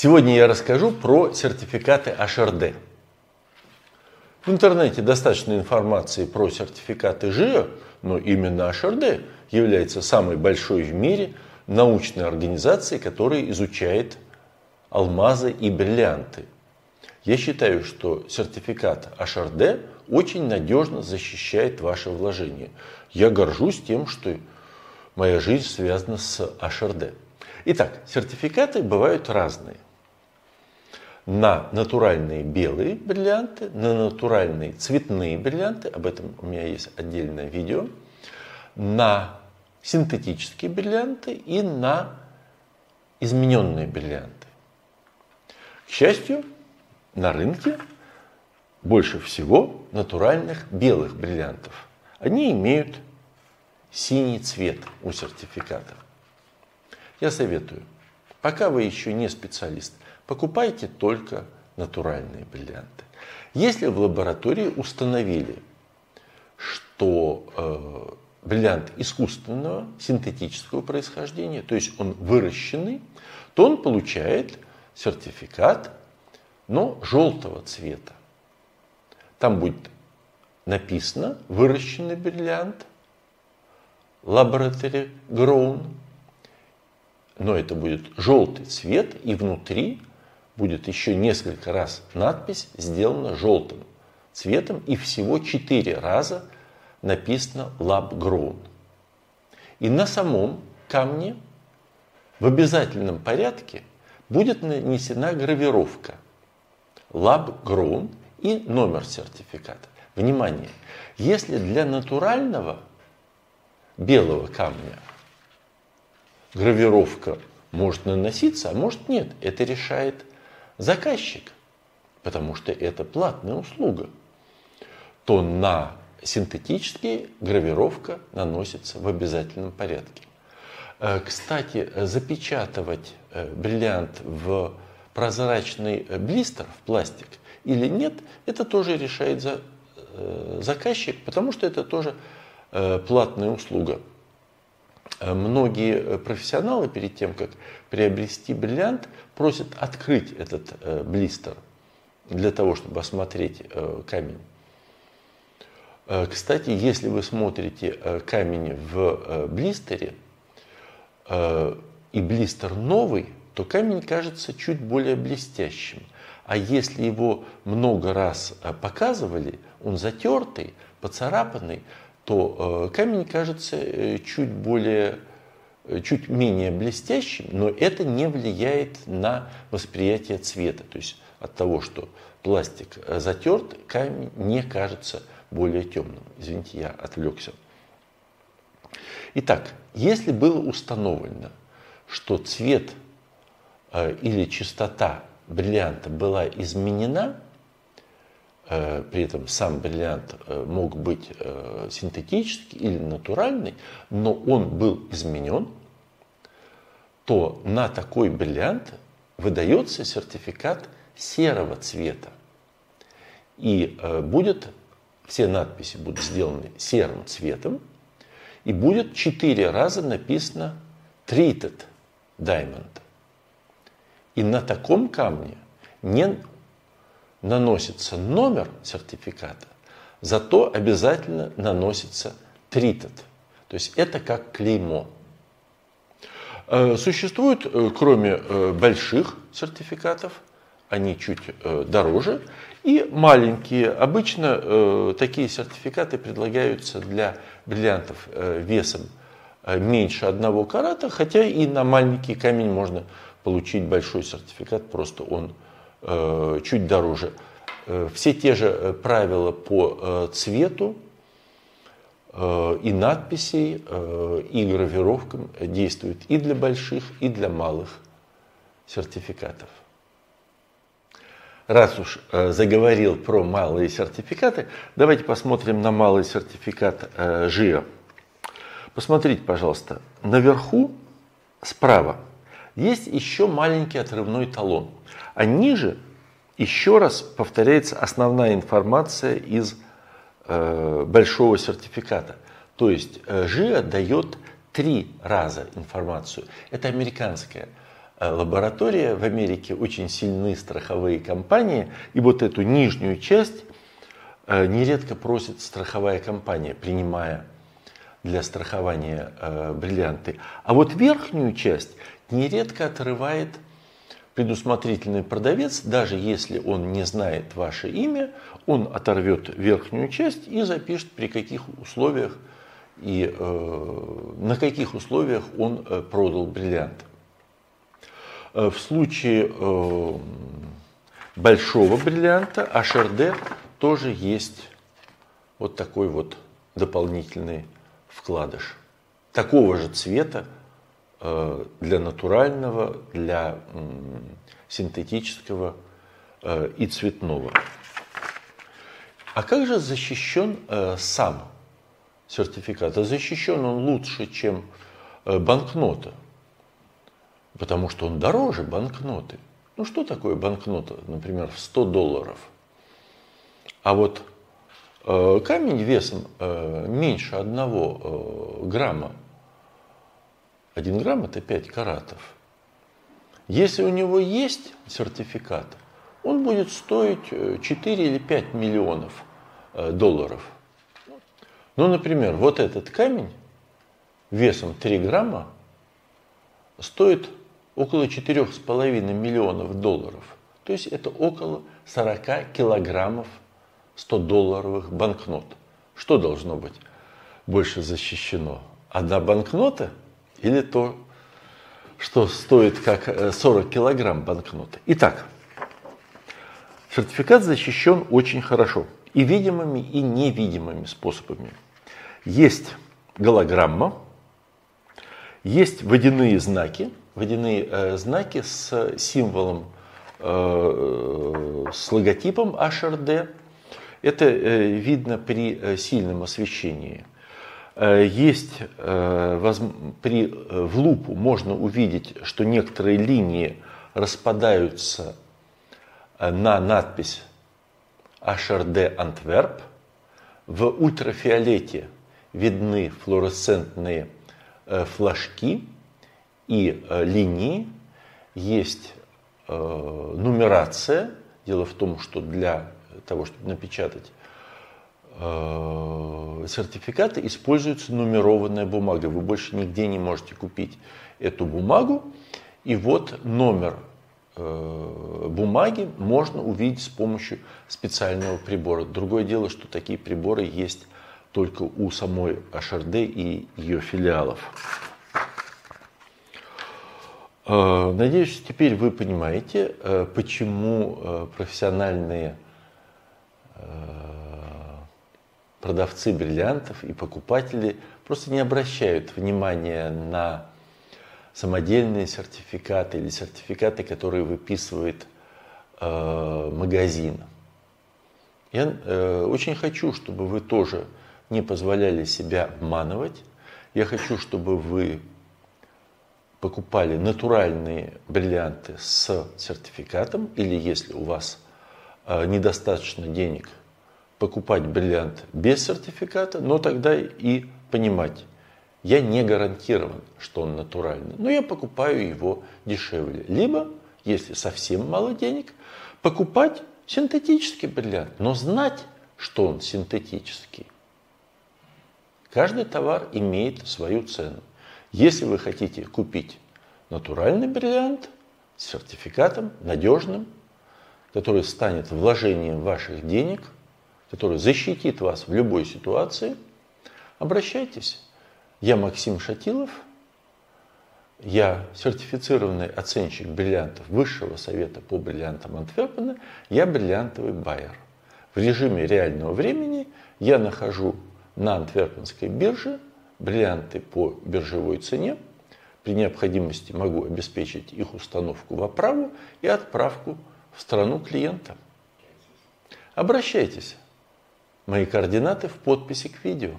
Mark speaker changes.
Speaker 1: Сегодня я расскажу про сертификаты HRD. В интернете достаточно информации про сертификаты ЖИО, но именно HRD является самой большой в мире научной организацией, которая изучает алмазы и бриллианты. Я считаю, что сертификат HRD очень надежно защищает ваше вложение. Я горжусь тем, что моя жизнь связана с HRD. Итак, сертификаты бывают разные. На натуральные белые бриллианты, на натуральные цветные бриллианты, об этом у меня есть отдельное видео, на синтетические бриллианты и на измененные бриллианты. К счастью, на рынке больше всего натуральных белых бриллиантов. Они имеют синий цвет у сертификатов. Я советую, пока вы еще не специалист, покупайте только натуральные бриллианты. Если в лаборатории установили, что э, бриллиант искусственного, синтетического происхождения, то есть он выращенный, то он получает сертификат, но желтого цвета. Там будет написано выращенный бриллиант, laboratory grown, но это будет желтый цвет, и внутри будет еще несколько раз надпись сделана желтым цветом, и всего четыре раза написано lab grown. И на самом камне в обязательном порядке будет нанесена гравировка Lab Grown и номер сертификата. Внимание! Если для натурального белого камня гравировка может наноситься, а может нет, это решает заказчик, потому что это платная услуга, то на синтетические гравировка наносится в обязательном порядке. Э, кстати, запечатывать э, бриллиант в прозрачный э, блистер, в пластик или нет, это тоже решает за, заказчик, потому что это тоже платная услуга. Многие профессионалы перед тем, как приобрести бриллиант, просят открыть этот блистер для того, чтобы осмотреть камень. Кстати, если вы смотрите камень в блистере, Э, и блистер новый, то камень кажется чуть более блестящим. А если его много раз э, показывали, он затертый, поцарапанный, то э, камень кажется чуть более, чуть менее блестящим, но это не влияет на восприятие цвета. То есть от того, что пластик затерт, камень не кажется более темным. Извините, я отвлекся. Итак, если было установлено, что цвет э, или чистота бриллианта была изменена, э, при этом сам бриллиант э, мог быть э, синтетический или натуральный, но он был изменен, то на такой бриллиант выдается сертификат серого цвета. И э, будет, все надписи будут сделаны серым цветом, и будет четыре раза написано treated diamond. И на таком камне не наносится номер сертификата, зато обязательно наносится treated. То есть это как клеймо. Э, существует, э, кроме э, больших сертификатов, они чуть дороже, и маленькие. Обычно такие сертификаты предлагаются для бриллиантов весом меньше одного карата, хотя и на маленький камень можно получить большой сертификат, просто он чуть дороже. Э, все те же э, правила по э, цвету э, и надписей, э, и гравировкам действуют и для больших, и для малых сертификатов раз уж э, заговорил про малые сертификаты, давайте посмотрим на малый сертификат э, ЖИО. Посмотрите, пожалуйста, наверху справа есть еще маленький отрывной талон, а ниже еще раз повторяется основная информация из э, большого сертификата. То есть ЖИО дает три раза информацию. Это американская э, лаборатория в Америке, очень сильные страховые компании, и вот эту нижнюю часть э, нередко просит страховая компания, принимая для страхования э, бриллианты. А вот верхнюю часть нередко отрывает предусмотрительный продавец, даже если он не знает ваше имя, он оторвет верхнюю часть и запишет, при каких условиях и э, на каких условиях он э, продал бриллиант. Э, в случае э, большого бриллианта HRD тоже есть вот такой вот дополнительный вкладыш. Такого же цвета э, для натурального, для синтетического э, и цветного. А как же защищен э, сам сертификат? А защищен он лучше, чем банкнота, потому что он дороже банкноты. Ну что такое банкнота, например, в 100 долларов? А вот камень весом э, меньше одного э, грамма. Один грамм это 5 каратов. Если у него есть сертификат, он будет стоить 4 или 5 миллионов долларов. Ну, например, вот этот камень весом 3 грамма стоит около 4,5 миллионов долларов. То есть это около 40 килограммов 100-долларовых банкнот. Что должно быть больше защищено? Одна банкнота или то, что стоит как 40 э, килограмм банкноты? Итак, сертификат защищен очень хорошо и видимыми, и невидимыми способами. Есть голограмма, есть водяные знаки, водяные э, знаки с символом, э, с логотипом HRD, это э, видно при э, сильном освещении. Э, есть при, в лупу можно увидеть, что некоторые линии распадаются на надпись HRD Антверп. В ультрафиолете видны флуоресцентные флажки и линии. Есть нумерация. Дело в том, что для того, чтобы напечатать э, сертификаты, используется нумерованная бумага. Вы больше нигде не можете купить эту бумагу. И вот номер э, бумаги можно увидеть с помощью специального прибора. Другое дело, что такие приборы есть только у самой HRD и ее филиалов. Э, надеюсь, теперь вы понимаете, почему профессиональные продавцы бриллиантов и покупатели просто не обращают внимания на самодельные сертификаты или сертификаты, которые выписывает э, магазин. Я э, очень хочу, чтобы вы тоже не позволяли себя обманывать. Я хочу, чтобы вы покупали натуральные бриллианты с сертификатом, или если у вас недостаточно денег покупать бриллиант без сертификата, но тогда и понимать, я не гарантирован, что он натуральный, но я покупаю его дешевле. Либо, если совсем мало денег, покупать синтетический бриллиант, но знать, что он синтетический. Каждый товар имеет свою цену. Если вы хотите купить натуральный бриллиант с сертификатом, надежным, который станет вложением ваших денег, который защитит вас в любой ситуации, обращайтесь. Я Максим Шатилов, я сертифицированный оценщик бриллиантов Высшего совета по бриллиантам Антверпена, я бриллиантовый байер. В режиме реального времени я нахожу на Антверпенской бирже бриллианты по биржевой цене. При необходимости могу обеспечить их установку в оправу и отправку в страну клиента. Обращайтесь. Мои координаты в подписи к видео.